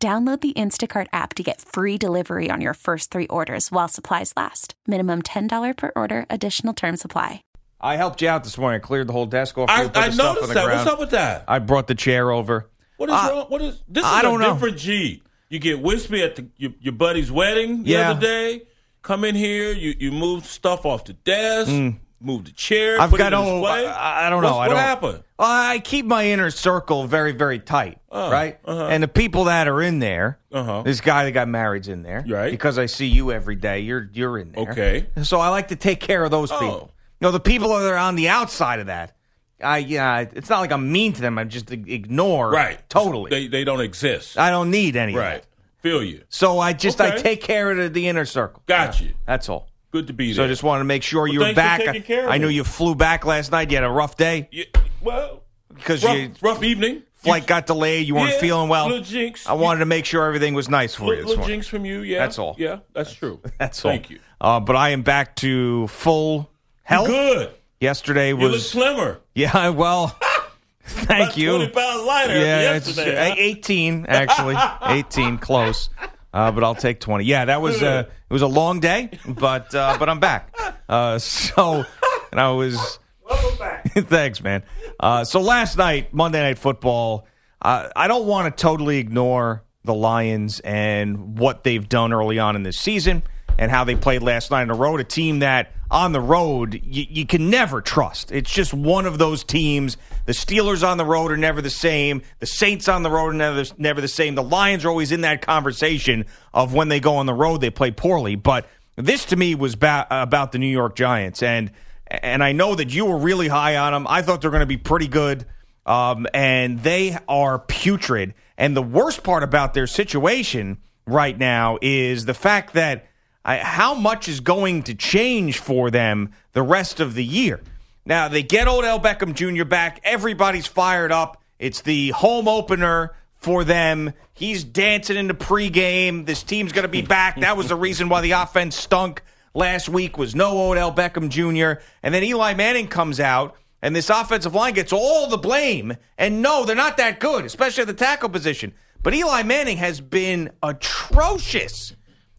Download the Instacart app to get free delivery on your first three orders while supplies last. Minimum $10 per order, additional term supply. I helped you out this morning. I cleared the whole desk off. I, put the I stuff on noticed the that. ground. What's up with that? I brought the chair over. What is Uh, wrong? What is this? Is I a don't know. different G. You get wispy at the, your, your buddy's wedding the Yeah. other day. Come in here. You you move stuff off the desk. Move the chair. I've put got no. I, I don't know. What's- I what don't, happened? Well, I keep my inner circle very, very tight, Oh, right? uh-huh. And the people that are in there, Uh-huh. this guy that got married's in there, Right. Because I see you every day. You're you're in there, Okay. So I like to take care of those Oh. people. You know, the people that are on the outside of that. I yeah, it's not like I'm mean to them. I just ignore Right. totally. They they don't exist. I don't need any. right. Feel you. So I just I take care of the, the inner circle. Got you. That's all. Good to be there. So I just wanted to make sure you Well, were thanks for back. of I knew you flew back last night. You had a rough day Yeah, well, because rough, your rough evening. flight got delayed. You weren't Yeah, feeling well. little jinx. I wanted to make sure everything was nice for you Little, this little jinx from you. Yeah. That's all. Yeah, that's true. That's all. Thank you. Uh, but I am back to full health. Good. Yesterday You look was slimmer. yeah. Well, thank About you. 20 pounds lighter Yeah, yesterday. huh? 18 actually. 18 close. Uh, but I'll take 20. Yeah, that was uh, it was a long day, but uh, but I'm back. Uh, so and I was Welcome back. Thanks, man. Uh, so last night, Monday Night Football, uh, I don't want to totally ignore the Lions and what they've done early on in this season and how they played last night on the road. A team that on the road you, you can never trust. It's just one of those teams. The Steelers on the road are never the same. The Saints on the road are never, never the same. The Lions are always in that conversation of when they go on the road, they play poorly. But this to me was ba- about the New York Giants. And and I know that you were really high on them. I thought they're going to be pretty good, um, and they are putrid. And the worst part about their situation right now is the fact that I, how much is going to change for them the rest of the year. Now they get Odell Beckham Jr. back. Everybody's fired up. It's the home opener for them. He's dancing in the pregame. This team's going to be back. That was the reason why the offense stunk last week was no Odell Beckham Jr. And then Eli Manning comes out, and this offensive line gets all the blame. And no, they're not that good, especially at the tackle position. But Eli Manning has been atrocious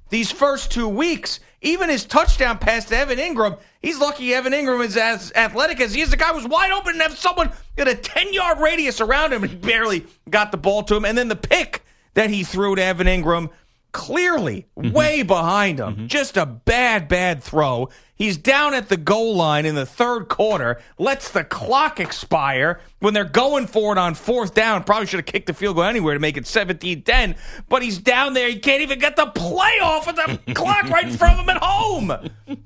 these first two weeks. Even his touchdown pass to Evan Engram, he's lucky Evan Engram is as athletic as he is. The guy was wide open and have someone at a 10 yard radius around him and he barely got the ball to him. And then the pick that he threw to Evan Engram, clearly mm-hmm. way behind him. Mm-hmm. Just a bad, bad throw. He's down at the goal line in the third quarter, lets the clock expire when they're going for it on fourth down. Probably should have kicked the field goal anywhere to make it 17 10, but he's down there. He can't even get the play off with the clock right in front of him at home.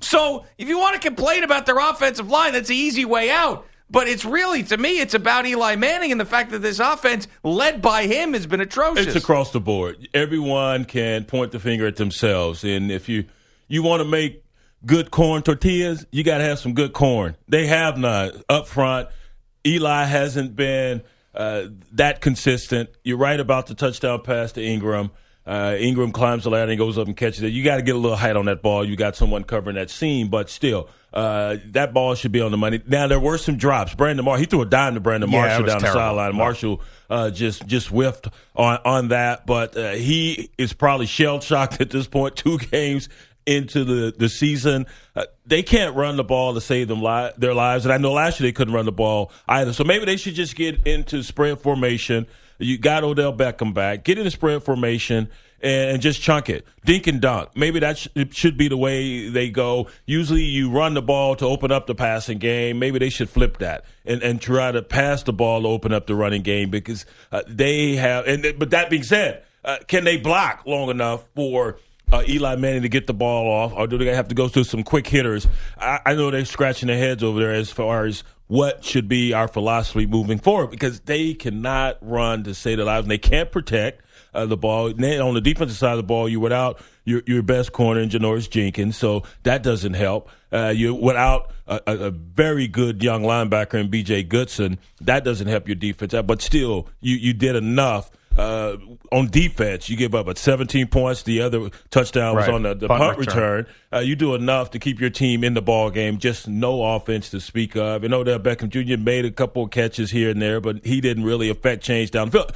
So if you want to complain about their offensive line, that's the easy way out. But it's really, to me, it's about Eli Manning and the fact that this offense, led by him, has been atrocious. It's across the board. Everyone can point the finger at themselves, and if you you want to make good corn tortillas, you got to have some good corn. They have not up front. Eli hasn't been uh, that consistent. You're right about the touchdown pass to Engram. Uh, Engram climbs the ladder and goes up and catches it. You got to get a little height on that ball. You got someone covering that seam, but still, uh, that ball should be on the money. Now there were some drops. Brandon Marshall, he threw a dime to Brandon Yeah, Marshall down terrible. the sideline. Marshall uh, just just whiffed on on that, but uh, he is probably shell shocked at this point. Two games into the the season, uh, they can't run the ball to save them li- their lives. And I know last year they couldn't run the ball either. So maybe they should just get into spread formation. You got Odell Beckham back. Get into spread formation and just chunk it. Dink and dunk. Maybe that sh- should be the way they go. Usually you run the ball to open up the passing game. Maybe they should flip that and, and try to pass the ball to open up the running game because uh, they have. And But that being said, uh, can they block long enough for uh, Eli Manning to get the ball off, or do they have to go through some quick hitters? I, I know they're scratching their heads over there as far as what should be our philosophy moving forward because they cannot run to save their lives and they can't protect. uh, the ball. On the defensive side of the ball, you're without your, your best corner in Janoris Jenkins, so that doesn't help. Uh, you're without a, a, very good young linebacker in B.J. Goodson. That doesn't help your defense. But still, you, you did enough – uh, on defense, you give up at 17 points. The other touchdown was right. on the, the punt, punt, return. return. Uh, you do enough to keep your team in the ball game. Just no offense to speak of. And Odell Beckham Jr. made a couple of catches here and there, but he didn't really affect change downfield.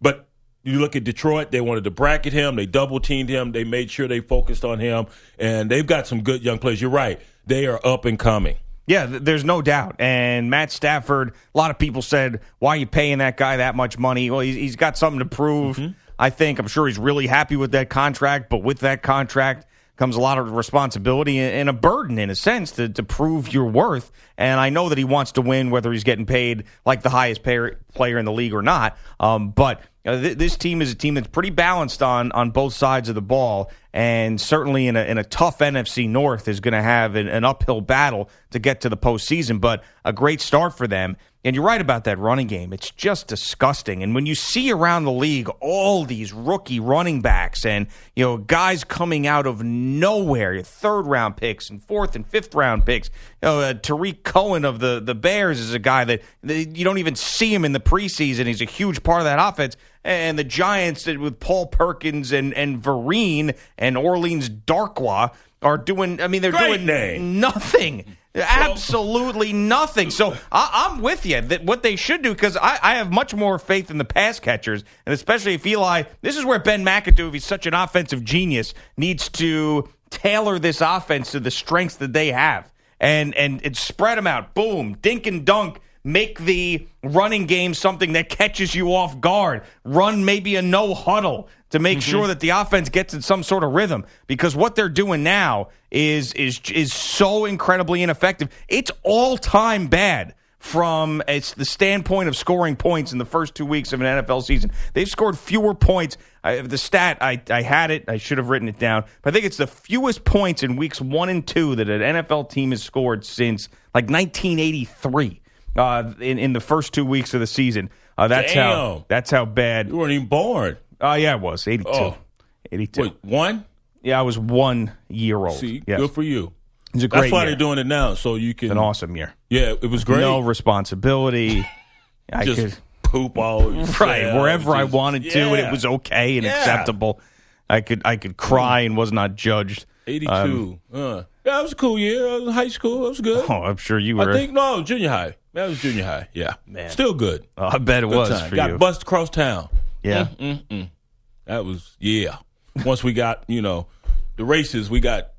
But you look at Detroit; they wanted to bracket him. They double teamed him. They made sure they focused on him, and they've got some good young players. You're right; they are up and coming. Yeah, there's no doubt. And Matt Stafford, a lot of people said, why are you paying that guy that much money? Well, he's, he's got something to prove. Mm-hmm. I think. I'm sure he's really happy with that contract, but with that contract comes a lot of responsibility and a burden, in a sense, to, to prove your worth. And I know that he wants to win, whether he's getting paid like the highest payer, player in the league or not. Um, but uh, th- this team is a team that's pretty balanced on on both sides of the ball, and certainly in a in a tough NFC North is going to have an, an, uphill battle to get to the postseason. But a great start for them. And you're right about that running game; it's just disgusting. And when you see around the league all these rookie running backs and you know guys coming out of nowhere, third round picks and fourth and fifth round picks, you know, uh, Tarik Cohen of the the Bears is a guy that, that you don't even see him in the preseason. He's a huge part of that offense and the Giants with Paul Perkins and and Vereen and Orleans Darkwa are doing. I mean, they're Great doing name. nothing. Absolutely nothing. So I, am with you that what they should do because I, I, have much more faith in the pass catchers, and especially if Eli. This is where Ben McAdoo, if he's such an offensive genius, needs to tailor this offense to the strengths that they have and and, and spread them out. Boom, dink and dunk make the running game something that catches you off guard. Run maybe a no huddle to make mm-hmm. sure that the offense gets in some sort of rhythm because what they're doing now is is is so incredibly ineffective. It's all time bad from it's the standpoint of scoring points in the first two weeks of an NFL season. They've scored fewer points. I, the stat I, I had it. I should have written it down. But I think it's the fewest points in weeks one and two that an NFL team has scored since like 1983 uh, in in the first two weeks of the season. Uh, that's Damn. how that's how bad. You weren't even born. Oh uh, yeah, it was eighty two. Oh. Eighty two. Wait, one? Yeah, I was one year old. See, yes. good for you. It's a great. That's why year. they're doing it now, so you can. It's an awesome year. Yeah, it was great. No responsibility. I just could poop all right wherever just, I wanted yeah. to, and it was okay and yeah. acceptable. I could I could cry and was not judged. Eighty two. Um, uh, yeah, it was a cool year. I was high school. It was good. Oh, I'm sure you were. I think no, junior high. That was junior high. Yeah, man, still good. Oh, I bet it good was time. got you. Got across town. Yeah, mm, mm, mm. that was yeah. Once we got you know the races, we got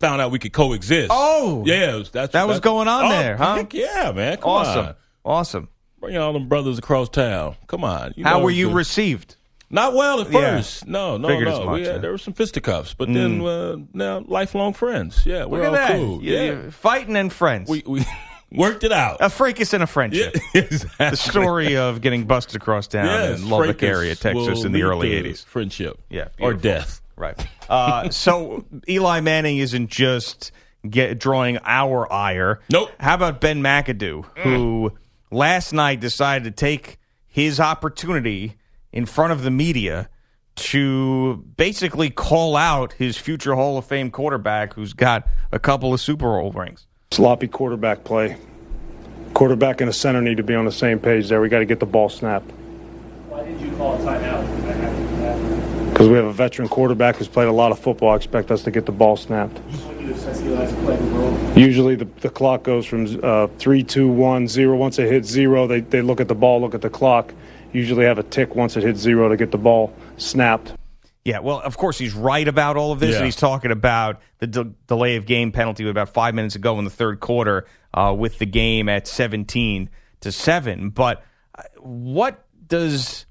found out we could coexist. Oh, yeah, that's that that's, was going on oh, there, huh? Yeah, man. Come awesome, on. awesome. Bring all them brothers across town. Come on. You How were you good. received? Not well at first. Yeah. No, no, Figured no. Much, had, yeah. There were some fisticuffs, but mm. then uh, now lifelong friends. Yeah, we're Look all that. cool. You, yeah, fighting and friends. We we worked it out. A fracas and a friendship. Yeah, exactly. The story of getting busted across town yes, in Lubbock area, Texas, in the early '80s. Friendship. Yeah, or death. Right. Uh, so Eli Manning isn't just get drawing our ire. Nope. How about Ben McAdoo, who last night decided to take his opportunity in front of the media to basically call out his future Hall of Fame quarterback who's got a couple of Super Bowl rings. Sloppy quarterback play. Quarterback and a center need to be on the same page there. We got to get the ball snapped. Why did you call a timeout? Because we have a veteran quarterback who's played a lot of football. I expect us to get the ball snapped. Usually the, the clock goes from uh, 3, 2, 1, 0. Once it hits 0, they, they look at the ball, look at the clock. Usually have a tick once it hits 0 to get the ball snapped. Yeah, well, of course, he's right about all of this, Yeah. and he's talking about the de- delay of game penalty about five minutes ago in the third quarter uh, with the game at 17 to 7. But uh, what does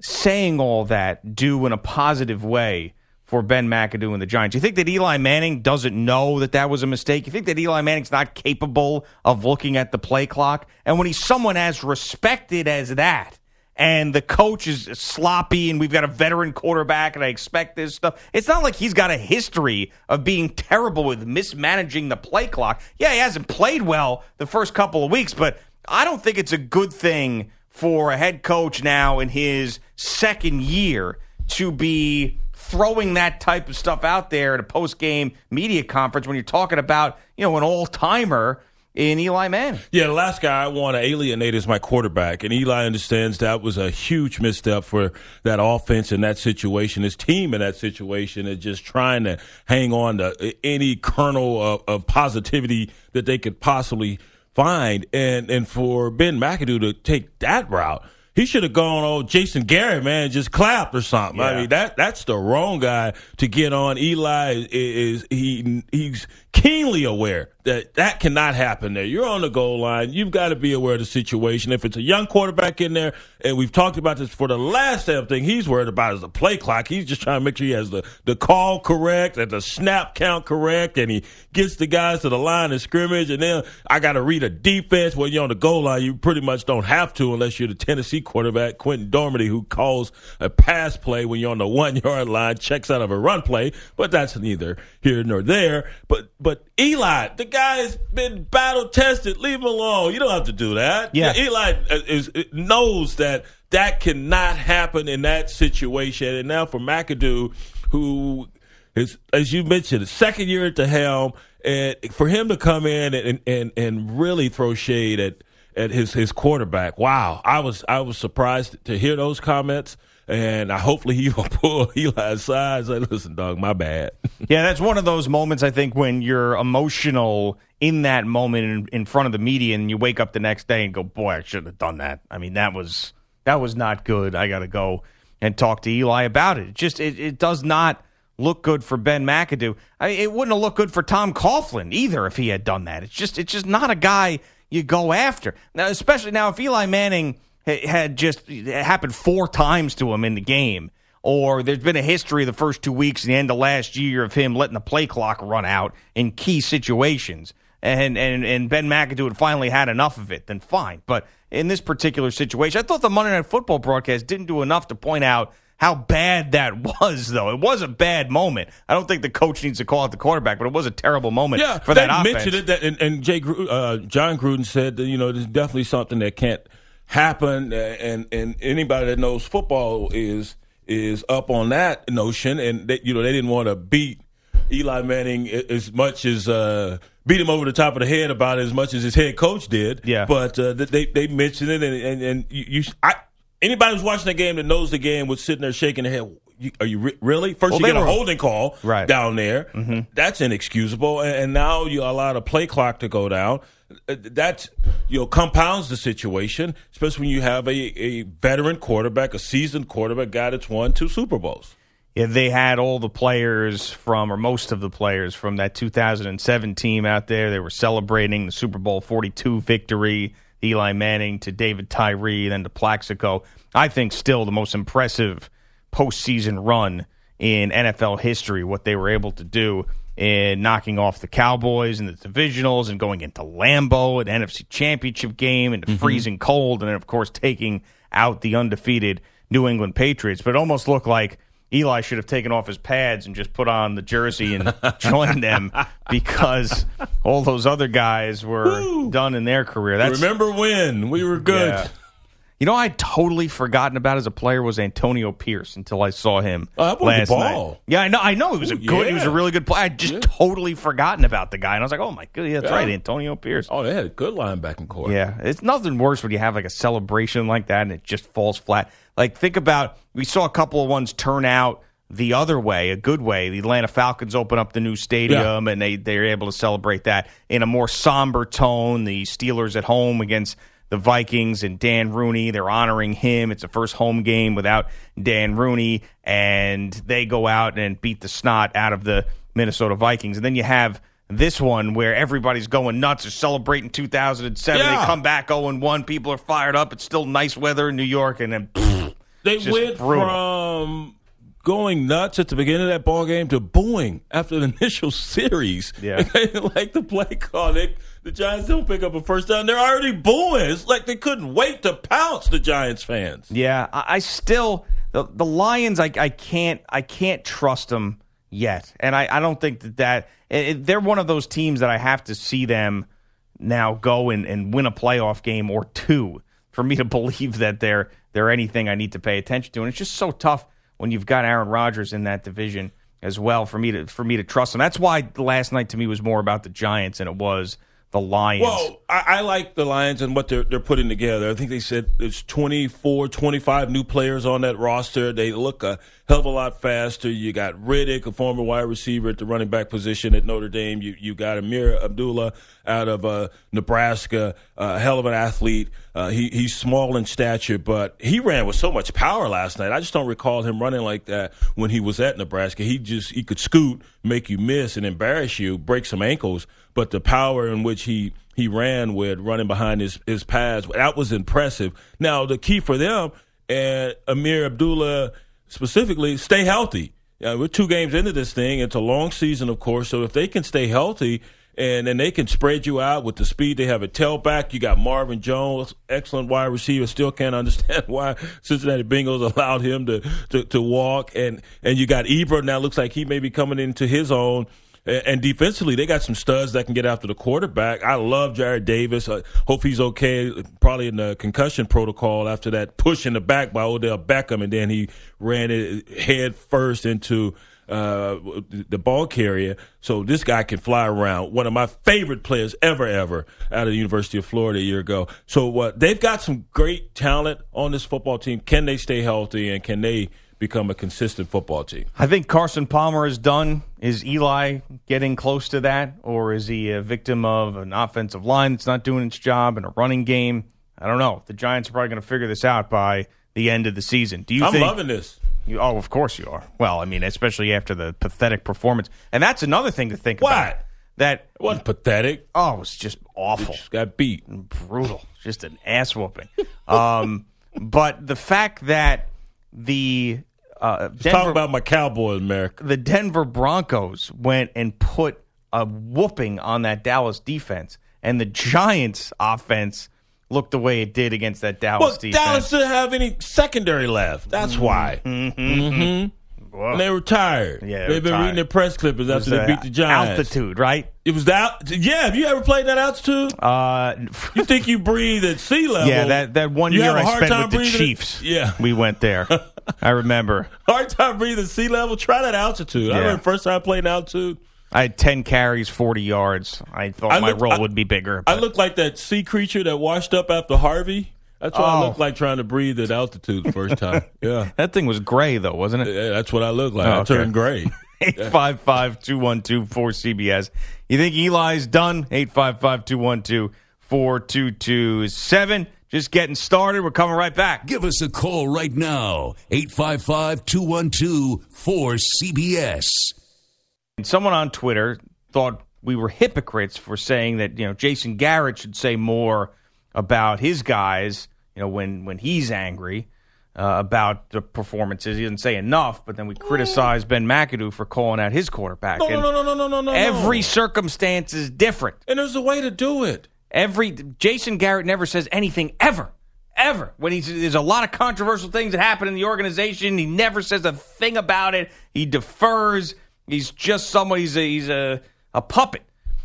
saying all that do in a positive way for Ben McAdoo and the Giants? You think that Eli Manning doesn't know that that was a mistake? You think that Eli Manning's not capable of looking at the play clock? And when he's someone as respected as that, and the coach is sloppy and we've got a veteran quarterback and I expect this stuff. It's not like he's got a history of being terrible with mismanaging the play clock. Yeah, he hasn't played well the first couple of weeks, but I don't think it's a good thing for a head coach now in his second year to be throwing that type of stuff out there at a post game media conference when you're talking about, you know, an all timer in Eli Manning. Yeah, the last guy I want to alienate is my quarterback, and Eli understands that was a huge misstep for that offense in that situation, his team in that situation, and just trying to hang on to any kernel of, of positivity that they could possibly find, and and for Ben McAdoo to take that route he should have gone on Jason Garrett, man, just clapped or something. Yeah. I mean, that that's the wrong guy to get on. Eli is, is he he's keenly aware that that cannot happen there. You're on the goal line. You've got to be aware of the situation. If it's a young quarterback in there, and we've talked about this for the last damn thing he's worried about is the play clock. He's just trying to make sure he has the, the call correct and the snap count correct, and he gets the guys to the line of scrimmage. And then I got to read a defense. Well, you're on the goal line. You pretty much don't have to unless you're the Tennessee quarterback, Quinten Dormady, who calls a pass play when you're on the one yard line, checks out of a run play. But that's neither here nor there. But but Eli, the guy's been battle tested. Leave him alone. You don't have to do that. Yeah. Eli uh, is, is, knows that that cannot happen in that situation. And now for McAdoo, who is, as you mentioned, second year at the helm, and for him to come in and, and, and really throw shade at, at his, his quarterback. Wow. I was, I was surprised to hear those comments and I hopefully he will pull Eli aside and say, "Listen, dog, my bad." yeah, that's one of those moments I think when you're emotional in that moment in, in front of the media, and you wake up the next day and go, "Boy, I shouldn't have done that." I mean, that was that was not good. I got to go and talk to Eli about it. it just it, it does not look good for Ben McAdoo. I it wouldn't have looked good for Tom Coughlin either if he had done that. It's just it's just not a guy you go after. Now, especially now if Eli Manning had just happened four times to him in the game. Or there's been a history of the first two weeks and the end of last year of him letting the play clock run out in key situations. And, and, and Ben McAdoo had finally had enough of it, then fine. But in this particular situation, I thought the Monday Night Football broadcast didn't do enough to point out how bad that was, though. It was a bad moment. I don't think the coach needs to call out the quarterback, but it was a terrible moment yeah, for that they offense. mentioned it, that, and, and Jay, uh, Jon Gruden said that, you know, there's definitely something that can't – happened, and and anybody that knows football is is up on that notion, and they, you know they didn't want to beat Eli Manning as much as uh, beat him over the top of the head about it as much as his head coach did. Yeah, but uh, they they mentioned it, and and, and you, you I, anybody who's watching the game that knows the game was sitting there shaking their head. Are you re- really? First, well, you get were, a holding call right. down there. Mm-hmm. That's inexcusable, and, and now you allow the play clock to go down. Uh, that you know compounds the situation, especially when you have a, a veteran quarterback, a seasoned quarterback, guy that's won two Super Bowls. Yeah, they had all the players from, or most of the players from that 2007 team out there. They were celebrating the Super Bowl 42 victory. Eli Manning to David Tyree, then to Plaxico. I think still the most impressive postseason run in NFL history. What they were able to do in knocking off the Cowboys in the divisionals and going into Lambeau, an NFC Championship game, into mm-hmm. freezing cold, and then of course taking out the undefeated New England Patriots. But it almost looked like Eli should have taken off his pads and just put on the jersey and joined them because all those other guys were Woo! done in their career. That's, Remember when we were good. Yeah. You know, I'd totally forgotten about as a player was Antonio Pierce until I saw him oh, last night. Yeah, I know. I know he was a good. Yeah. He was a really good player. I just yeah. totally forgotten about the guy, and I was like, "Oh my god, yeah, that's yeah. right, Antonio Pierce." Oh, they had a good linebacking core. Yeah, it's nothing worse when you have like a celebration like that and it just falls flat. Like think about we saw a couple of ones turn out the other way, a good way. The Atlanta Falcons open up the new stadium and they they're able to celebrate that in a more somber tone. The Steelers at home against the Vikings and Dan Rooney. They're honoring him. It's the first home game without Dan Rooney, and they go out and beat the snot out of the Minnesota Vikings. And then you have this one where everybody's going nuts. They're celebrating 2007. Yeah. They come back 0 1. People are fired up. It's still nice weather in New York, and then pfft, they went brutal. from going nuts at the beginning of that ball game to booing after the initial series. Yeah, like the play call. They, the Giants don't pick up a first down. They're already booing. It's like they couldn't wait to pounce the Giants fans. Yeah, I, I still the the Lions. I I can't I can't trust them yet, and I I don't think that that it, they're one of those teams that I have to see them now go and, and win a playoff game or two for me to believe that they're they're anything I need to pay attention to. And it's just so tough when you've got Aaron Rodgers in that division as well for me to for me to trust him. That's why last night to me was more about the Giants than it was the Lions. Well, I, I, like the Lions and what they're they're putting together. I think they said there's 24, 25 new players on that roster. They look a hell of a lot faster. You got Riddick, a former wide receiver at the running back position at Notre Dame. You you got Ameer Abdullah out of uh, Nebraska, a hell of an athlete. Uh, he he's small in stature, but he ran with so much power last night. I just don't recall him running like that when he was at Nebraska. He just he could scoot, make you miss, and embarrass you, break some ankles but the power in which he he ran with running behind his his pads that was impressive. Now the key for them and Ameer Abdullah specifically stay healthy. Uh, we're two games into this thing. It's a long season, of course. So if they can stay healthy and then they can spread you out with the speed they have a tailback. You got Marvin Jones, excellent wide receiver. Still can't understand why Cincinnati Bengals allowed him to, to, to walk. And and you got Ebron now. Looks like he may be coming into his own. And defensively, they got some studs that can get after the quarterback. I love Jarrad Davis. I hope he's okay. Probably in the concussion protocol after that push in the back by Odell Beckham, and then he ran it head first into uh, the ball carrier. So this guy can fly around. One of my favorite players ever, ever out of the University of Florida a year ago. So uh, they've got some great talent on this football team. Can they stay healthy and can they become a consistent football team. I think Carson Palmer is done. Is Eli getting close to that, or is he a victim of an offensive line that's not doing its job and a running game? I don't know. The Giants are probably going to figure this out by the end of the season. Do you? I'm think, loving this. You, oh, of course you are. Well, I mean, especially after the pathetic performance, and that's another thing to think what? about. That wasn't pathetic. Oh, it was just awful. Just got beat. Brutal. Just an ass whooping. um, but the fact that the uh, Denver, talk about my Cowboys, America. The Denver Broncos went and put a whooping on that Dallas defense, and the Giants' offense looked the way it did against that Dallas well, defense. Dallas didn't have any secondary left. That's mm-hmm. why. Mm-hmm. Mm-hmm. And they were tired. Yeah, they have been tired. reading their press clippings after they beat the Giants. Altitude, right? It was that. Yeah, have you ever played that altitude? Uh, you think you breathe at sea level? Yeah, that that one year I spent with the Chiefs. It? Yeah, we went there. I remember. Hard time breathing sea level. Try that altitude. Yeah. I remember first time I played altitude. I had ten carries, forty yards. I thought I my role I, would be bigger. But. I looked like that sea creature that washed up after Harvey. That's what oh. I looked like trying to breathe at altitude the first time. Yeah, that thing was gray though, wasn't it? Yeah, that's what I looked like. Oh, I turned gray. 855-212-4CBS. You think Eli's done? 855-212-4227. Just getting started. We're coming right back. Give us a call right now. 855-212-4CBS. Someone on Twitter thought we were hypocrites for saying that, you know, Jason Garrett should say more about his guys, you know, when when he's angry uh, about the performances. He didn't say enough, but then we criticize Ben McAdoo for calling out his quarterback. No, no, no, no, no, no, no. Every circumstance is different. And there's a way to do it. Every Jason Garrett never says anything ever, ever. When he's there's a lot of controversial things that happen in the organization, he never says a thing about it. He defers. He's just someone. He's a he's a, a puppet.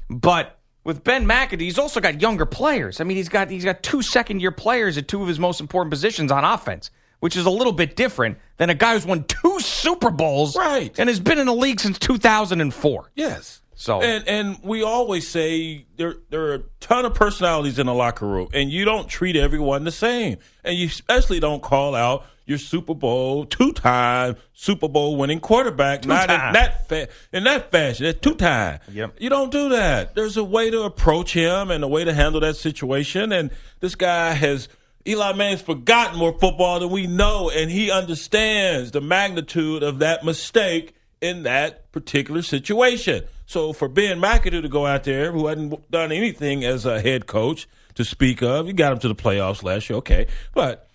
But with Ben McAdoo, he's also got younger players. I mean, he's got he's got two second year players at two of his most important positions on offense, which is a little bit different than a guy who's won two Super Bowls, right, and has been in the league since two thousand and four. Yes. So and and we always say there there are a ton of personalities in the locker room, and you don't treat everyone the same, and you especially don't call out your Super Bowl two time Super Bowl winning quarterback two not time. in that fa- in that fashion. That Two time. Yep. You don't do that. There's a way to approach him and a way to handle that situation, and this guy has. Eli Manning's forgotten more football than we know, and he understands the magnitude of that mistake in that particular situation. So for Ben McAdoo to go out there, who hadn't done anything as a head coach to speak of, you got him to the playoffs last year, okay. But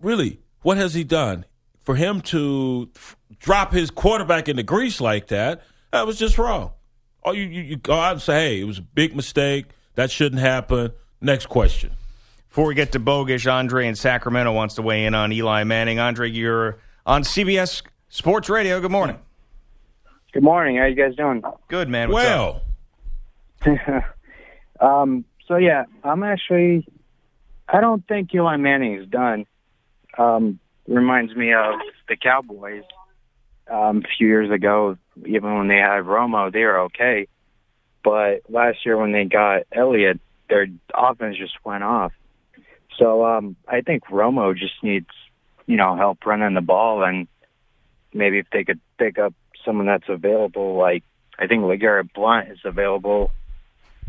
really, what has he done? For him to f- drop his quarterback into grease like that, that was just wrong. Oh, you, you, you go out and say, hey, it was a big mistake. That shouldn't happen. Next question. Before we get to Bogusch, Andre in Sacramento wants to weigh in on Eli Manning. Andre, you're on CBS Sports Radio. Good morning. Good morning. How you guys doing? Good, man. What's well. um, so yeah, I'm actually I don't think Eli Manning is done. Um, reminds me of the Cowboys um, a few years ago. Even when they had Romo, they were okay. But last year when they got Elliott, their offense just went off. So um, I think Romo just needs, you know, help running the ball, and maybe if they could pick up someone that's available, like I think LeGarrette Blunt is available.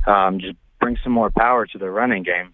Um, just bring some more power to the running game.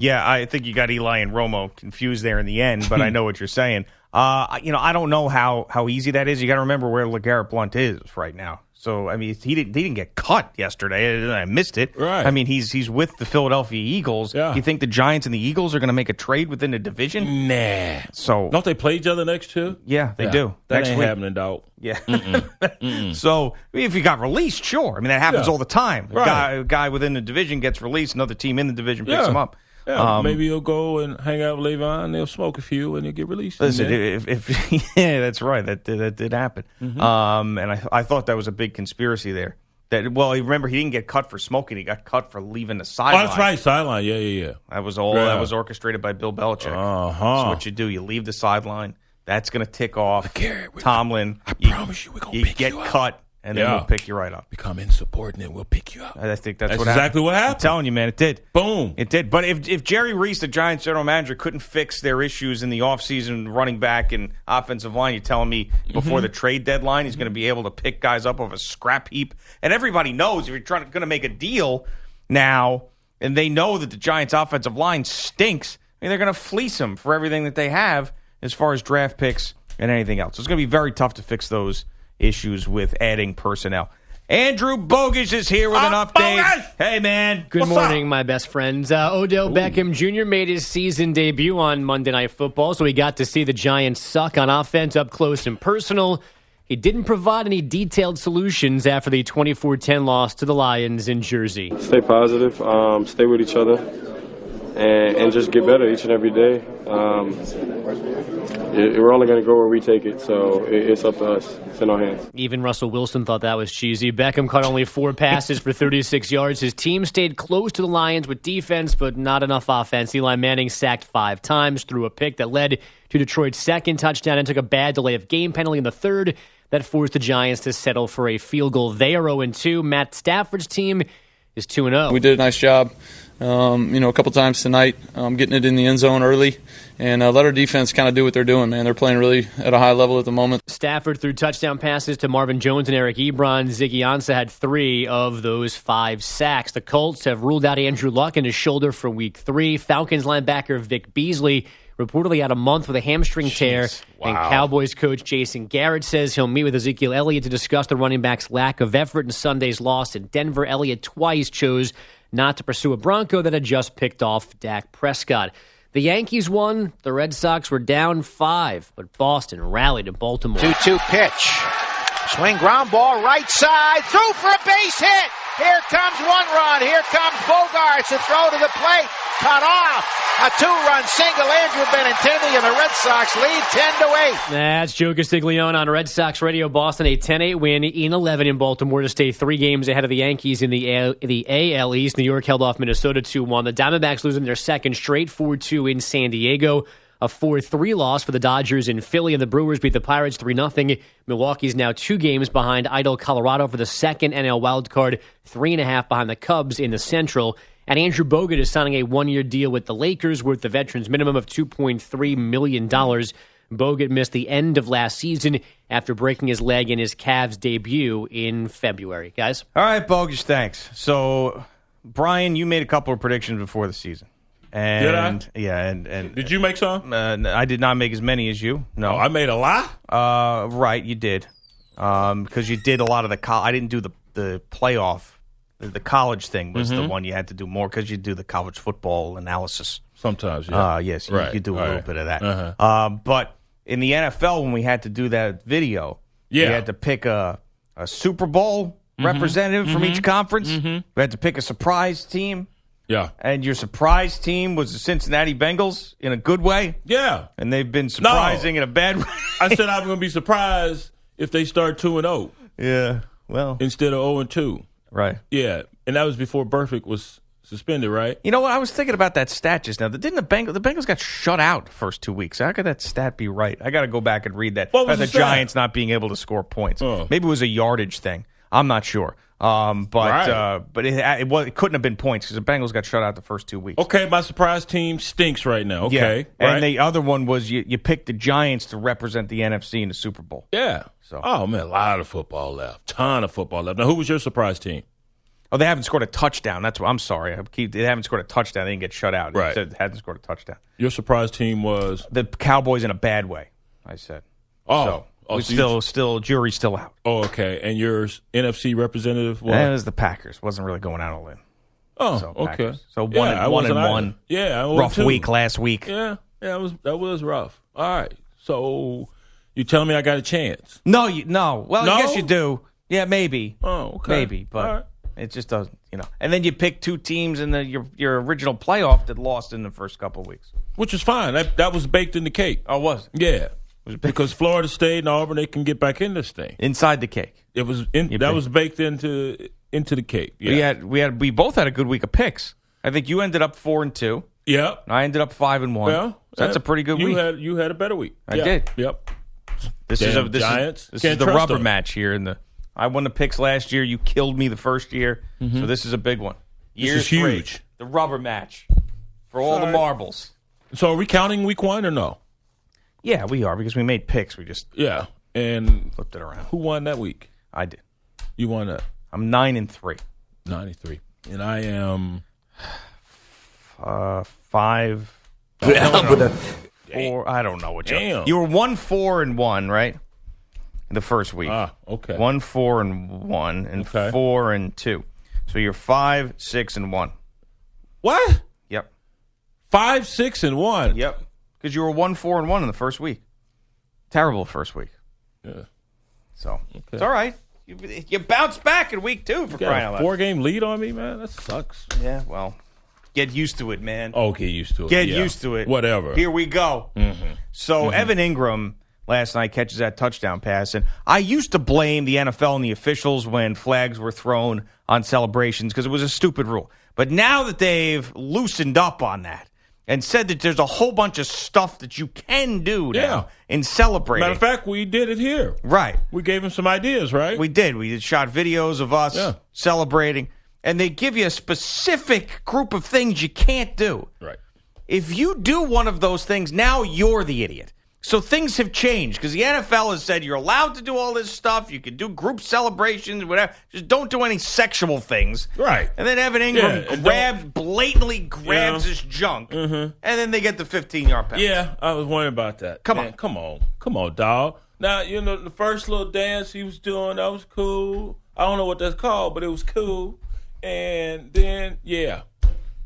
Yeah, I think you got Eli and Romo confused there in the end, but I know what you're saying. Uh, you know, I don't know how how easy that is. You got to remember where Legarrette Blunt is right now. So I mean, he didn't he didn't get cut yesterday. I missed it. Right. I mean, he's he's with the Philadelphia Eagles. Yeah. You think the Giants and the Eagles are going to make a trade within the division? Nah. So Don't they play each other next two? yeah, they Yeah, do. That Next ain't week. happening, dog. Yeah. so if he got released, sure. I mean, that happens Yeah. all the time. A Right. guy, a guy within the division gets released, another team in the division picks Yeah. him up. Yeah, Um, maybe he'll go and hang out with Le'Veon. They'll smoke a few, and he'll get released. Listen, if, if yeah, that's right. That did, that did happen. Mm-hmm. Um, and I I thought that was a big conspiracy there. That well, remember he didn't get cut for smoking. He got cut for leaving the oh, sideline. that's right, sideline. Yeah, yeah, yeah. That was all. Yeah. That was orchestrated by Bill Belichick. Uh So huh. what you do, you leave the sideline. That's going to tick off. Garrett, Tomlin. I you, promise you, we're gonna you pick get you cut, and then Yeah. we'll pick you right up. Become insubordinate. We'll pick you up. I think that's, That's what exactly happened. what I'm happened. telling you, man, it did. Boom. It did. But if if Jerry Reese, the Giants general manager, couldn't fix their issues in the offseason running back and offensive line, you're telling me before Mm-hmm. the trade deadline he's going to be able to pick guys up off a scrap heap? And everybody knows if you're trying going to make a deal now and they know that the Giants offensive line stinks, I mean, they're going to fleece them for everything that they have as far as draft picks and anything else. So it's going to be very tough to fix those issues with adding personnel. Andrew Bogusch is here with an Ah, update. Bogusch! Hey, man. Good What's morning, up? my best friends. Uh, Odell Beckham Jr. made his season debut on Monday Night Football, so we got to see the Giants suck on offense up close and personal. He didn't provide any detailed solutions after the 24 10 loss to the Lions in Jersey. stay positive, um, stay with each other, and, and just get better each and every day. Um, it- we're only going to go where we take it, so it, it's up to us. It's in our hands. Even Russell Wilson thought that was cheesy. Beckham caught only four passes for 36 yards. His team stayed close to the Lions with defense, but not enough offense. Eli Manning sacked five times, threw a pick that led to Detroit's second touchdown, and took a bad delay of game penalty in the third that forced the Giants to settle for a field goal. They are 0 2. Matt Stafford's team is 2 0. We did a nice job, um, you know, a couple times tonight, um, getting it in the end zone early, and uh, let our defense kind of do what they're doing. Man, they're playing really at a high level at the moment. Stafford threw touchdown passes to Marvin Jones and Eric Ebron. Ziggy Ansah had three of those five sacks. The Colts have ruled out Andrew Luck in his shoulder for week three. Falcons linebacker Vic Beasley reportedly out a month with a hamstring tear. And Cowboys coach Jason Garrett says he'll meet with Ezekiel Elliott to discuss the running back's lack of effort in Sunday's loss in Denver. Elliott twice chose not to pursue a Bronco that had just picked off Dak Prescott. The Yankees won. The Red Sox were down five, but Boston rallied in Baltimore. 2 2 pitch. Swing ground ball right side. Through for a base hit. Here comes one run. Here comes Bogaerts to throw to the plate. Cut off. A two run single. Andrew Benintendi and the Red Sox lead 10 to 8. That's Joe Castiglione on Red Sox Radio. Boston a 10-8 win in 11 in Baltimore to stay three games ahead of the Yankees in the AL, the AL East. New York held off Minnesota 2-1. The Diamondbacks losing their second straight 4-2 in San Diego. A 4-3 loss for the Dodgers in Philly, and the Brewers beat the Pirates 3-0. Milwaukee's now two games behind Idle Colorado for the second NL wildcard, three and a half behind the Cubs in the Central. And Andrew Bogut is signing a one-year deal with the Lakers worth the veterans minimum of $2.3 million. Bogut missed the end of last season after breaking his leg in his Cavs debut in February. Guys? All right, Bogus, thanks. So, Brian, you made a couple of predictions before the season. And yeah, and and Did you make some? uh, I did not make as many as you. No, Oh, I made a lot. uh, right, you did, um, because you did a lot of the. Co- I didn't do the the playoff. The, college thing was Mm-hmm. the one you had to do more because you do the college football analysis. Sometimes, yeah. Uh, yes, you, Right, you do a little bit of that. Uh-huh. Um, but in the NFL, when we had to do that video, Yeah. we had to pick a, a Super Bowl Mm-hmm. representative from each conference. We had to pick a surprise team, Yeah. and your surprise team was the Cincinnati Bengals in a good way, Yeah. and they've been surprising in a bad way. I said I'm going to be surprised if they start 2 and 0 yeah, well, instead of 0 and 2. right. Yeah. And that was before Burfict was suspended, right? You know what? I was thinking about that stat just now. Didn't the Bengals? The Bengals got shut out the first two weeks. How could that stat be right? I got to go back and read that. What was the the? Giants not being able to score points. Oh. Maybe it was a yardage thing. I'm not sure. Um, but Right. uh, but it, it, was, it couldn't have been points because the Bengals got shut out the first two weeks. Okay, my surprise team stinks right now. Okay, yeah. right? And the other one was you, you picked the Giants to represent the NFC in the Super Bowl. yeah. So- oh man, a lot of football left. Ton of football left. Now, who was your surprise team? Oh, they haven't scored a touchdown. That's what I'm sorry. I keep, they haven't scored a touchdown. They didn't get shut out. Right. They hadn't scored a touchdown. Your surprise team was The Cowboys in a bad way. I said. oh, so oh, we so you- still still jury's still out. oh, okay. And your NFC representative was was the Packers. Wasn't really going out all in. oh, so okay. Packers. So one yeah, and- I one and either. one. Yeah, I Rough too. week last week. Yeah, yeah, that was that was rough. All right, so you telling me I got a chance? No, you, no. Well, No? I guess you do. Yeah, maybe. Oh, okay. Maybe, but right. it just doesn't. You know. And then you pick two teams in the your your original playoff that lost in the first couple weeks. which is fine. That that was baked in the cake. Oh, was it? Yeah, because Florida State and Auburn they can get back in this thing. inside the cake? It was in, that was baked into into the cake. Yeah, We had we had we both had a good week of picks. I think you ended up four and two. yeah. I ended up five and one. Well, So that's a pretty good week. you week. Had you had a better week. I Yeah. did. Yep. this is a this Giants. is this Can't is the rubber them. match here. In the I won the picks last year. You killed me the first year. Mm-hmm. So this is a big one. This Year is three, huge. The rubber match for all All the marbles. So are we counting week one or no? Yeah, we are because we made picks. We just Yeah. And flipped it around. who won that week? I did. You won that I'm nine and three. ninety three, and I am Uh, five. Four. I don't know what you. Damn. You were one four and one, right? The first week. ah okay. One four and one, and Okay. four and two. So you're five, six, and one. What? Yep. Five, six, and one. Yep. Because you were one, four, and one in the first week. Terrible first week. Yeah. So it's all right. You, you bounced back in week two for crying out loud. four game lead on me, man. That sucks. Yeah. Well, get used to it, man. Oh, get used to it. Get Yeah. used to it. Whatever. Here we go. Mm-hmm. So mm-hmm. Evan Engram last night catches that touchdown pass, and I used to blame the NFL and the officials when flags were thrown on celebrations because it was a stupid rule. But now that they've loosened up on that and said that there's a whole bunch of stuff that you can do now Yeah. in celebrating, Matter of fact, we did it here. right? We gave him some ideas, right? We did. We did shot videos of us Yeah. celebrating, and they give you a specific group of things you can't do. right. If you do one of those things, now you're the idiot. So things have changed because the NFL has said you're allowed to do all this stuff. You can do group celebrations, whatever. Just don't do any sexual things. Right. And then Evan Engram Yeah, grabs, blatantly grabs his junk, mm-hmm. and then they get the 15 yard penalty. Yeah, I was wondering about that. Come Man, on. come on, come on, dog. Now you know the first little dance he was doing that was cool. I don't know what that's called, but it was cool. And then yeah,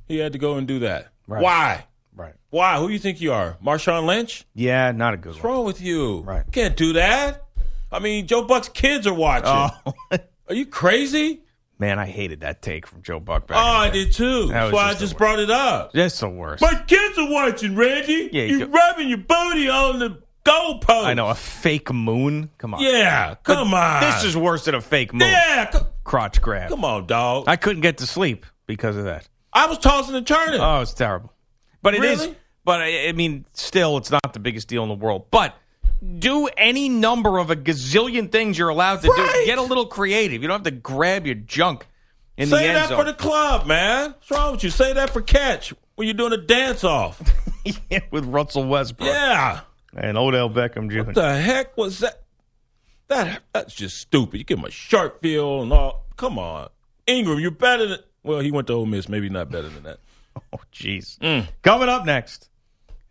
he had to go and do that. Right. Why? Right. Why? Who you think you are, Marshawn Lynch? Yeah, not a good What's one. wrong with you? Right. Can't do that. I mean, Joe Buck's kids are watching. Oh, Are you crazy? man, I hated that take from Joe Buck back. Oh, I did too. That That's why I just the just brought it up. That's the worst. My kids are watching, Randy. Yeah, you you go- rubbing your booty on the goalpost. I know a fake moon. Come on. Yeah, But come on. This is worse than a fake moon. yeah. co- Crotch grab. Come on, dog. I couldn't get to sleep because of that. I was tossing and turning. Oh, it's terrible. But it is. Really? But I, I mean, still, it's not the biggest deal in the world. But do any number of a gazillion things you're allowed to Right. do. Get a little creative. You don't have to grab your junk in Say the end that for the club, man. What's wrong with you? Say that for catch when you're doing a dance off. with Russell Westbrook yeah. and Odell Beckham Jr. What the heck was that? That that's just stupid. You give him a sharp feel and all. Come on, Engram, you're better than. Well, he went to Ole Miss. Maybe not better than that. Oh, jeez. Mm. Coming up next,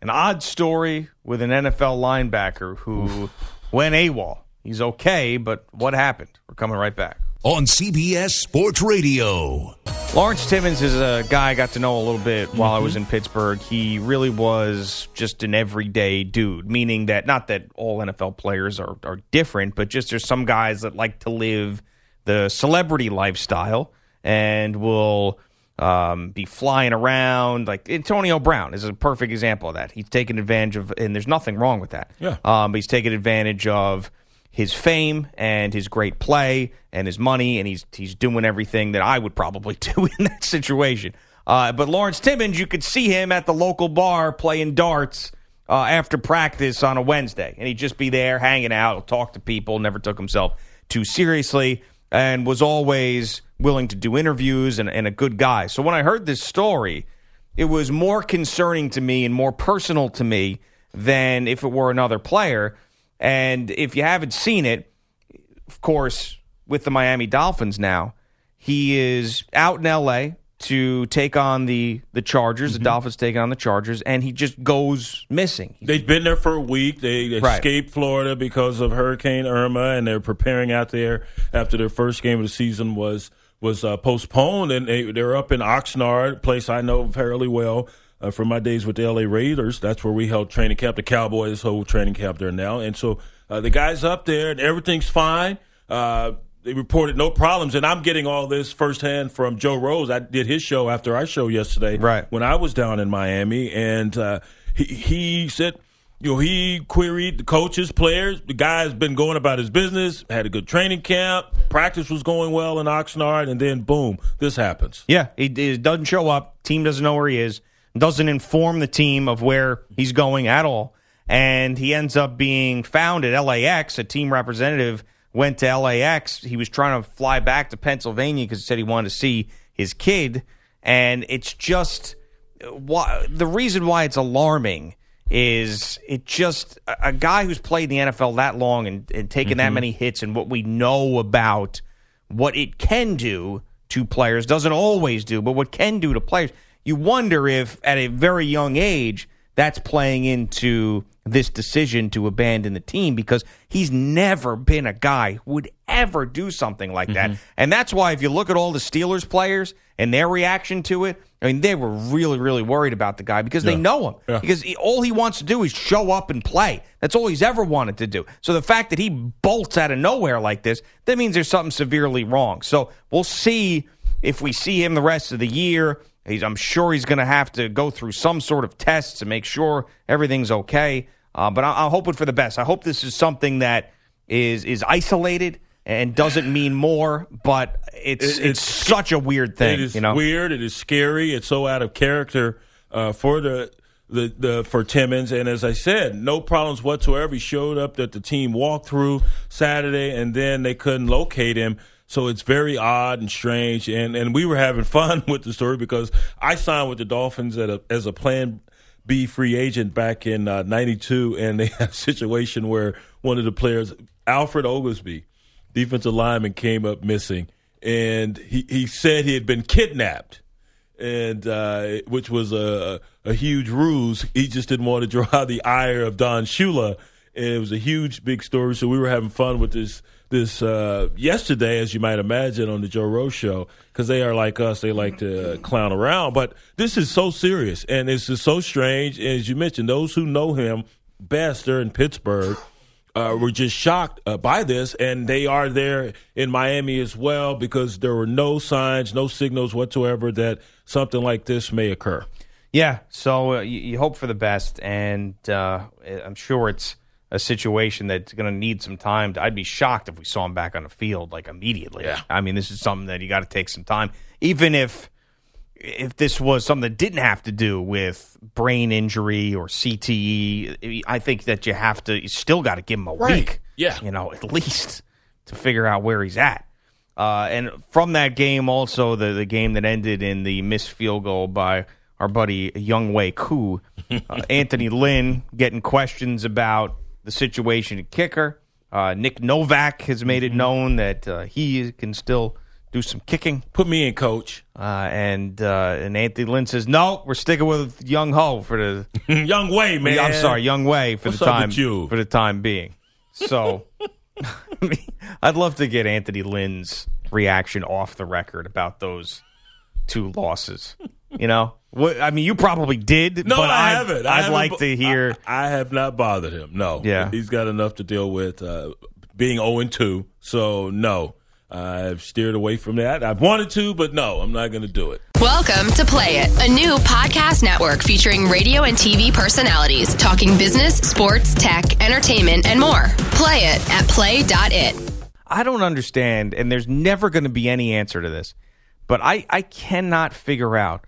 an odd story with an NFL linebacker who went AWOL. He's okay, but what happened? We're coming right back. on CBS Sports Radio. Lawrence Timmons is a guy I got to know a little bit while I Mm-hmm. was in Pittsburgh. He really was just an everyday dude, meaning that not that all NFL players are, are different, but just there's some guys that like to live the celebrity lifestyle and will um, be flying around. Like Antonio Brown is a perfect example of that. He's taken advantage of, and there's nothing wrong with that. Yeah. Um, but he's taken advantage of his fame and his great play and his money, and he's he's doing everything that I would probably do in that situation. Uh, but Lawrence Timmons, you could see him at the local bar playing darts uh, after practice on a Wednesday, and he'd just be there hanging out, talk to people. Never took himself too seriously, and was always willing to do interviews and, and a good guy. So when I heard this story, it was more concerning to me and more personal to me than if it were another player. And if you haven't seen it, of course, with the Miami Dolphins now, he is out in LA to take on the the Chargers. The Dolphins taking on the Chargers, and he just goes missing. They've been there for a week. They Right. escaped Florida because of Hurricane Irma, and they're preparing out there after their first game of the season was was uh, postponed. And they, they're up in Oxnard, a place I know fairly well uh, from my days with the LA Raiders. That's where we held training camp. The Cowboys hold training camp there now, and so uh, the guys up there, and everything's fine. Uh, they reported no problems, and I'm getting all this firsthand from Joe Rose. I did his show after our show yesterday, Right. When I was down in Miami, and uh, he he said, you know, he queried the coaches, players. The guy's been going about his business, had a good training camp, practice was going well in Oxnard, and then boom, this happens. Yeah, he, he doesn't show up. Team doesn't know where he is. Doesn't inform the team of where he's going at all. And he ends up being found at LAX. A team representative went to LAX. He was trying to fly back to Pennsylvania because he said he wanted to see his kid. And it's just why the reason why it's alarming is it just a, guy who's played in the NFL that long and, and taken that mm-hmm. many hits and what we know about what it can do to players doesn't always do, but what can do to players. You wonder if at a very young age that's playing into this decision to abandon the team because he's never been a guy who would ever do something like that. Mm-hmm. And that's why if you look at all the Steelers players and their reaction to it, I mean, they were really, really worried about the guy because they know him. Yeah. Because he, all he wants to do is show up and play. That's all he's ever wanted to do. So the fact that he bolts out of nowhere like this, that means there's something severely wrong. So we'll see if we see him the rest of the year. He's, I'm sure he's going to have to go through some sort of tests to make sure everything's okay. Uh, but I, I'm hoping for the best. I hope this is something that is is isolated and doesn't mean more. But it's It- it's, it's- such a weird thing. It is you know, weird. It is scary. It's so out of character uh, for the, the the for Timmons. And as I said, no problems whatsoever. He showed up that the team walked through Saturday, and then they couldn't locate him. So it's very odd and strange. And and we were having fun with the story because I signed with the Dolphins a, as a Plan B free agent back in '92, and they had a situation where one of the players, Alfred Oglesby, defensive lineman, came up missing, and he, he said he had been kidnapped, and uh, which was a a huge ruse. He just didn't want to draw the ire of Don Shula. And it was a huge, big story. So we were having fun with this this uh, yesterday, as you might imagine, on the Joe Rose show, because they are like us. They like to clown around, but this is so serious, and it's just so strange. As you mentioned, those who know him best are in Pittsburgh uh, were just shocked uh, by this, and they are there in Miami as well because there were no signs, no signals whatsoever that something like this may occur. Yeah, so uh, you, you hope for the best, and uh, I'm sure it's a situation that's going to need some time. To, I'd be shocked if we saw him back on the field like immediately. Yeah. I mean, this is something that you got to take some time, even if if this was something that didn't have to do with brain injury or CTE. I think that you have to. You still got to give him a Right. week. Yeah. you know, at least to figure out where he's at. Uh, and from that game, also the the game that ended in the missed field goal by our buddy Younghoe Koo, uh, Anthony Lynn getting questions about the situation at kicker. Uh, Nick Novak has made it known that uh, he can still do some kicking. Put me in, coach. Uh, and uh, and Anthony Lynn says, no, we're sticking with Young Ho for the Young Way, man. I'm sorry, Young Way for What's the time for the time being. So, I mean, I'd love to get Anthony Lynn's reaction off the record about those two losses. You know, what, I mean, you probably did, No, but I I'd, haven't. I I'd haven't like bo- to hear. I, I have not bothered him. No. Yeah. He's got enough to deal with uh, being 0 2. So, no. I've steered away from that. I've wanted to, but no, I'm not going to do it. Welcome to Play It, a new podcast network featuring radio and TV personalities talking business, sports, tech, entertainment, and more. Play it at play.it. I don't understand, and there's never going to be any answer to this, but I, I cannot figure out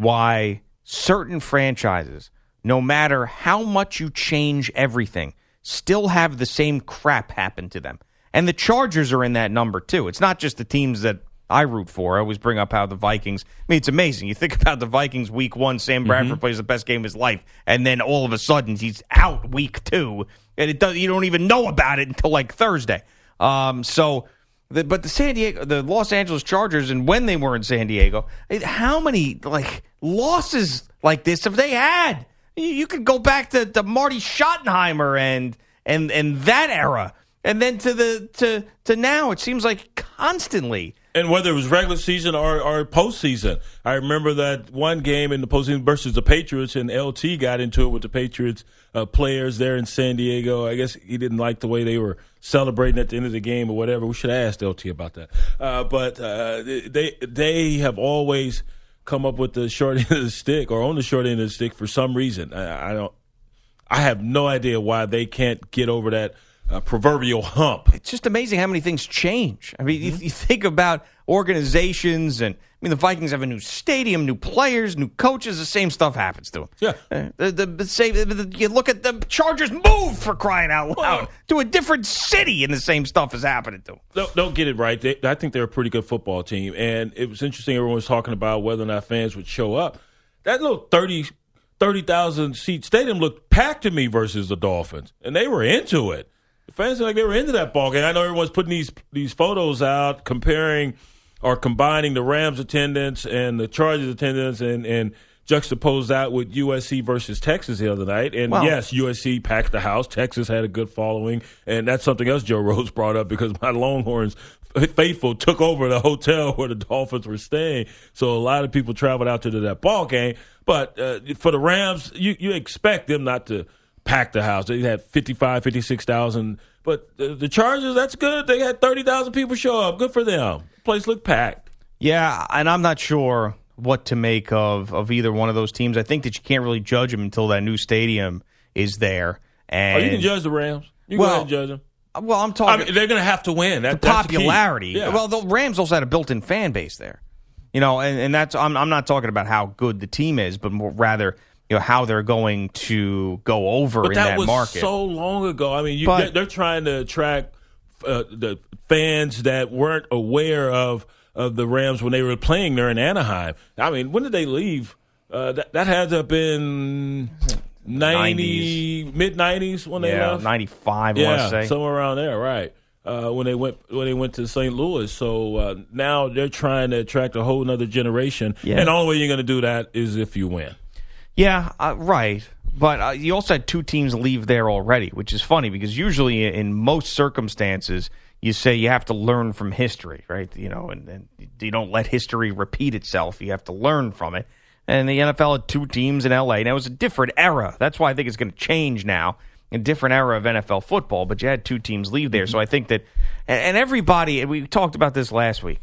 why certain franchises, no matter how much you change everything, still have the same crap happen to them. And the Chargers are in that number too. It's not just the teams that I root for. I always bring up how the Vikings. I mean, it's amazing. You think about the Vikings week one. Sam Bradford plays the best game of his life, and then all of a sudden he's out week two, and it does. You don't even know about it until like Thursday. Um, so, the, but the San Diego, the Los Angeles Chargers, and when they were in San Diego, it- how many like losses like this if they had? You, could go back to, to Marty Schottenheimer and and and that era, and then to the to to now. It seems like constantly. And whether it was regular season or, or postseason, I remember that one game in the postseason versus the Patriots, and LT got into it with the Patriots uh, players there in San Diego. I guess he didn't like the way they were celebrating at the end of the game or whatever. We should have asked LT about that. Uh, but uh, they they have always come up with the short end of the stick or on the short end of the stick for some reason. I, I don't. I have no idea why they can't get over that uh, proverbial hump. It's just amazing how many things change. I mean, you, you think about organizations, and I mean, the Vikings have a new stadium, new players, new coaches. The same stuff happens to them. Yeah. Uh, the, the, the same. the- the- you look at the Chargers move for crying out loud to a different city, and the same stuff is happening to them. Don't, don't get it right. They, I think they're a pretty good football team, and it was interesting. Everyone was talking about whether or not fans would show up. That little 30 30,000 seat stadium looked packed to me versus the Dolphins, and they were into it. The fans seemed like they were into that ball game. I know everyone's putting these these photos out comparing or combining the Rams attendance and the Chargers attendance, and and juxtapose that with USC versus Texas the other night. And Well- yes, USC packed the house. Texas had a good following, and that's something else Joe Rose brought up because my Longhorns faithful took over the hotel where the Dolphins were staying. So a lot of people traveled out to that ball game. But uh, for the Rams, you you expect them not to pack the house. They had 55, 56,000. But the, the Chargers, that's good. They had 30,000 people show up. Good for them. place looked packed. Yeah, and I'm not sure what to make of of either one of those teams. I think that you can't really judge them until that new stadium is there. And oh, you can judge the Rams. You can Well, go ahead and judge them. Well, I'm I talking. mean, they're going to have to win. That, the popularity. Yeah. Well, the Rams also had a built-in fan base there. You know, and, and that's I'm I'm not talking about how good the team is, but more rather you know how they're going to go over but in that, that, was market. so long ago. I mean, you, But- they're, trying to attract uh, the fans that weren't aware of of the Rams when they were playing there in Anaheim. I mean, when did they leave? Uh, that that had to have been ninety mid nineties when they yeah, left. 95. I yeah, want to say. somewhere around there, right? Uh, when they went when they went to St. Louis, so uh, now they're trying to attract a whole other generation, Yeah. and the only way you're going to do that is if you win. Yeah, uh, right. But uh, you also had two teams leave there already, which is funny because usually in most circumstances you say you have to learn from history, right? You know, and, and you don't let history repeat itself. You have to learn from it. And the NFL had two teams in LA. Now it was a different era. That's why I think it's going to change now. A different era of NFL football, but you had two teams leave there. So I think that, and, and everybody, and we talked about this last week.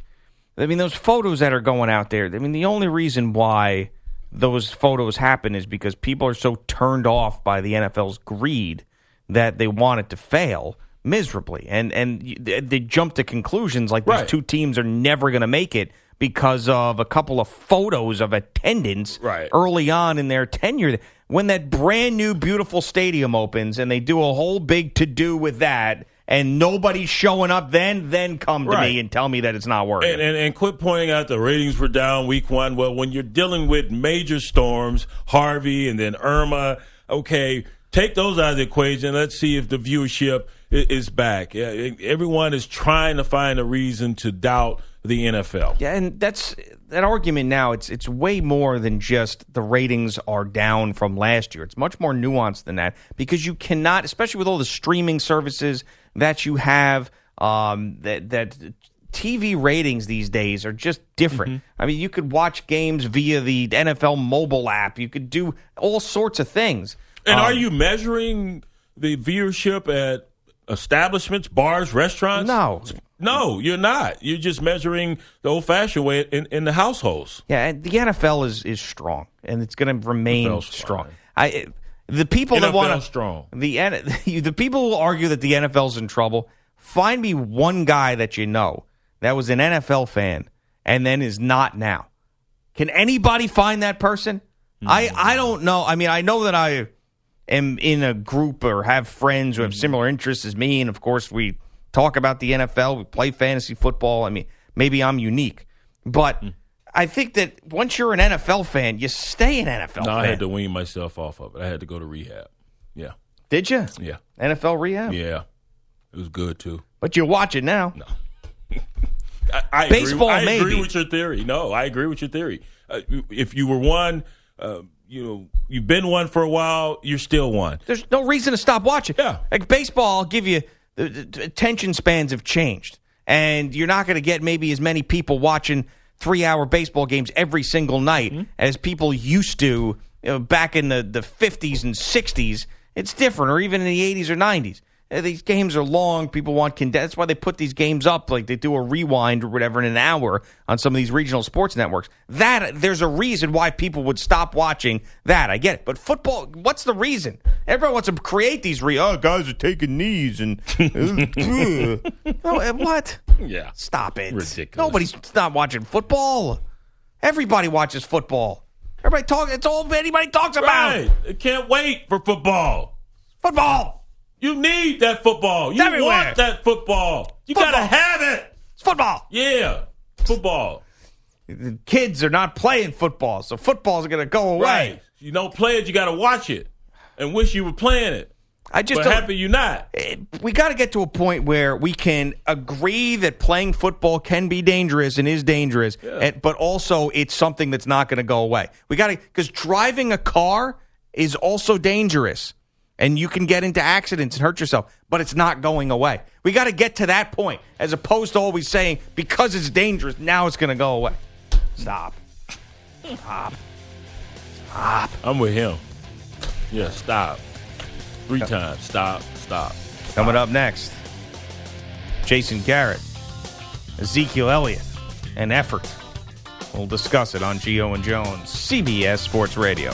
I mean, those photos that are going out there. I mean, the only reason why those photos happen is because people are so turned off by the NFL's greed that they want it to fail miserably, and and they jump to conclusions like these two teams are never going to make it because of a couple of photos of attendance Right. early on in their tenure. When that brand new beautiful stadium opens and they do a whole big to do with that. And nobody's showing up. Then, then come to Right. me and tell me that it's not working. And, and and quit pointing out the ratings were down week one. Well, when you're dealing with major storms, Harvey and then Irma, okay, take those out of the equation. Let's see if the viewership is back. Everyone is trying to find a reason to doubt the NFL. Yeah, and that's that argument now. It's it's way more than just the ratings are down from last year. It's much more nuanced than that because you cannot, especially with all the streaming services that you have, um, that that TV ratings these days are just different. I mean, you could watch games via the NFL mobile app. You could do all sorts of things. And are Um, you measuring the viewership at establishments, bars, restaurants? No. No, you're not. You're just measuring the old fashioned way in, in the households. Yeah, the NFL is is strong, and it's going to remain NFL's strong. I the people that want to strong. the the people who argue that the NFL's in trouble. Find me one guy that you know that was an NFL fan and then is not now. Can anybody find that person? I I don't know. I mean, I know that I am in a group or have friends who have similar interests as me, and of course we talk about the NFL, we play fantasy football. I mean, maybe I'm unique, but I think that once you're an NFL fan, you stay an NFL No, fan. I had to wean myself off of it. I had to go to rehab. Yeah. Did you? Yeah. NFL rehab? Yeah. It was good too. But you watch it now. No. I, I Baseball, agree, I agree with your theory. No, I agree with your theory. Uh, if you were one, uh, you know, you've been one for a while, you're still one. There's no reason to stop watching. Yeah. Like baseball, I'll give you the, the attention spans have changed, and you're not going to get maybe as many people watching three hour baseball games every single night Mm-hmm. as people used to you know, back in the, the 50s and 60s. It's different, or even in the 80s or 90s. Uh, These games are long. People want condensed. That's why they put these games up like they do a rewind or whatever in an hour on some of these regional sports networks. That there's a reason why people would stop watching that. I get it, but football. What's the reason? Everyone wants to create these. Re- oh, guys are taking knees and oh, uh, what? Yeah. Stop it. Ridiculous. Nobody's not watching football. Everybody watches football. Everybody talk. It's all anybody talks about. Right. I can't wait for football. Football. You need that football. You everywhere. want that football. You Football. gotta have it. It's football. Yeah. Football. The kids are not playing football, so football's going to go away. Right. You don't play it, you gotta watch it. And wish you were playing it. I just but happy you're not. we got to get to a point where we can agree that playing football can be dangerous and is dangerous, and, but also it's something that's not going to go away. We got to because driving a car is also dangerous, and you can get into accidents and hurt yourself, but it's not going away. We got to get to that point as opposed to always saying because it's dangerous now it's going to go away. Stop. Stop. Stop. I'm with him. Yeah, stop. Three times. Stop, stop. Coming up next, Jason Garrett, Ezekiel Elliott, and effort. We'll discuss it on Gio and Jones, CBS Sports Radio.